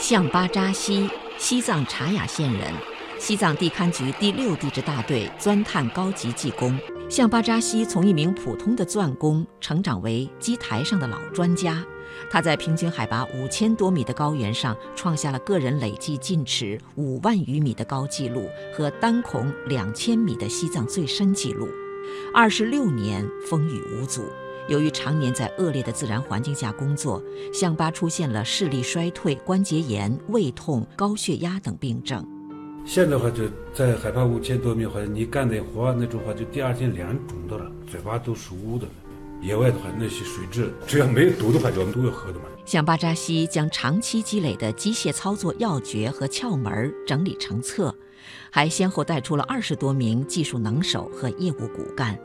向巴扎西，西藏察雅县人，西藏地勘局第六地质大队钻探高级技工。向巴扎西从一名普通的钻工成长为基台上的老专家。他在平均海拔五千多米的高原上创下了个人累计进尺五万余米的高纪录和单孔两千米的西藏最深纪录。二十六年风雨无阻，由于常年在恶劣的自然环境下工作，向巴出现了视力衰退、关节炎、胃痛、高血压等病症。现在的话，就在海拔五千多米，或者你干点活那种话，就第二天脸肿的了，嘴巴都是乌的。野外的话，那些水质只要没有毒的话，我们都要喝的嘛。向巴扎西将长期积累的机械操作要诀和窍门整理成册，还先后带出了二十多名技术能手和业务骨干。